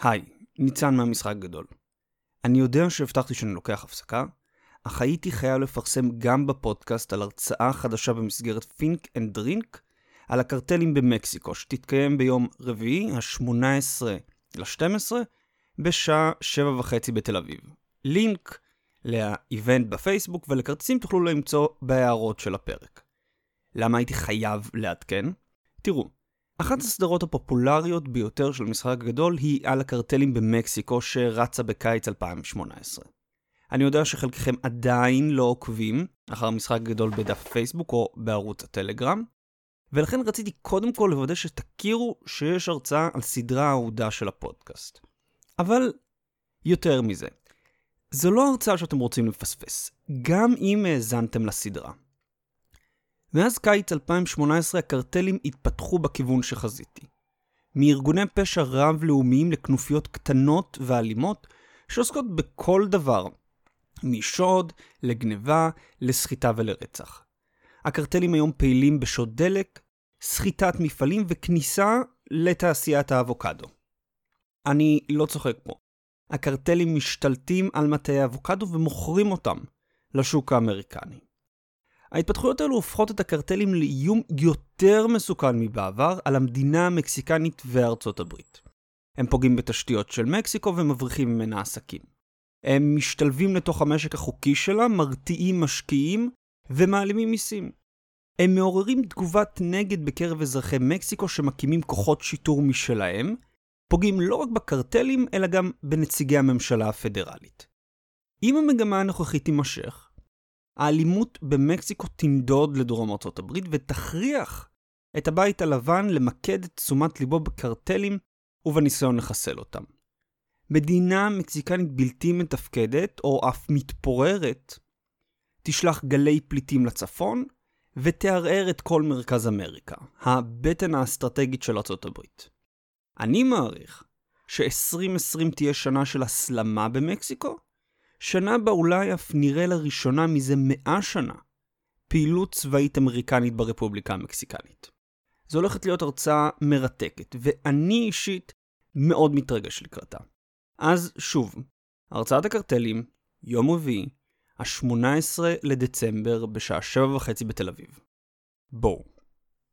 היי, ניצן מהמשחק הגדול. אני יודע שהבטחתי שאני לוקח הפסקה, אך הייתי חייב לפרסם גם בפודקאסט על הרצאה חדשה במסגרת Think and Drink על הקרטלים במקסיקו, שתתקיים ביום רביעי, ה-18 ל-12, בשעה שבע וחצי בתל אביב. לינק ל event בפייסבוק ולכרטיסים תוכלו למצוא בהערות של הפרק. למה הייתי חייב לעדכן? תראו, אחת הסדרות הפופולריות ביותר של המשחק הגדול היא על הקרטלים במקסיקו שרצה בקיץ 2018. אני יודע שחלקכם עדיין לא עוקבים אחר המשחק הגדול בדף פייסבוק או בערוץ הטלגרם, ולכן רציתי קודם כל לוודא שתכירו שיש הרצאה על סדרה אהודה של הפודקאסט. אבל יותר מזה, זו לא הרצאה שאתם רוצים לפספס, גם אם האזנתם לסדרה. מאז קיץ 2018 הקרטלים התפתחו בכיוון שחזיתי. מארגוני פשע רב-לאומיים לכנופיות קטנות ואלימות שעוסקות בכל דבר, משוד, לגניבה, לסחיטה ולרצח. הקרטלים היום פעילים בשוד דלק, סחיטת מפעלים וכניסה לתעשיית האבוקדו. אני לא צוחק פה. הקרטלים משתלטים על מטעי האבוקדו ומוכרים אותם לשוק האמריקני. ההתפתחויות האלו הופכות את הקרטלים לאיום יותר מסוכן מבעבר על המדינה המקסיקנית וארצות הברית. הם פוגעים בתשתיות של מקסיקו ומבריחים ממנה עסקים. הם משתלבים לתוך המשק החוקי שלה, מרתיעים משקיעים ומעלימים מיסים. הם מעוררים תגובת נגד בקרב אזרחי מקסיקו שמקימים כוחות שיטור משלהם, פוגעים לא רק בקרטלים, אלא גם בנציגי הממשלה הפדרלית. אם המגמה הנוכחית תימשך, האלימות במקסיקו תנדוד לדרום ארצות הברית ותכריח את הבית הלבן למקד את תשומת ליבו בקרטלים ובניסיון לחסל אותם. מדינה מקסיקנית בלתי מתפקדת, או אף מתפוררת, תשלח גלי פליטים לצפון, ותערער את כל מרכז אמריקה, הבטן האסטרטגית של ארצות הברית. אני מעריך ש-2020 תהיה שנה של הסלמה במקסיקו, שנה בה אולי אף נראה לראשונה מזה מאה שנה פעילות צבאית אמריקנית ברפובליקה המקסיקנית. זו הולכת להיות הרצאה מרתקת, ואני אישית מאוד מתרגש לקראתה. אז שוב, הרצאת הקרטלים, יום רביעי, ה-18 לדצמבר בשעה שבע וחצי בתל אביב. בואו.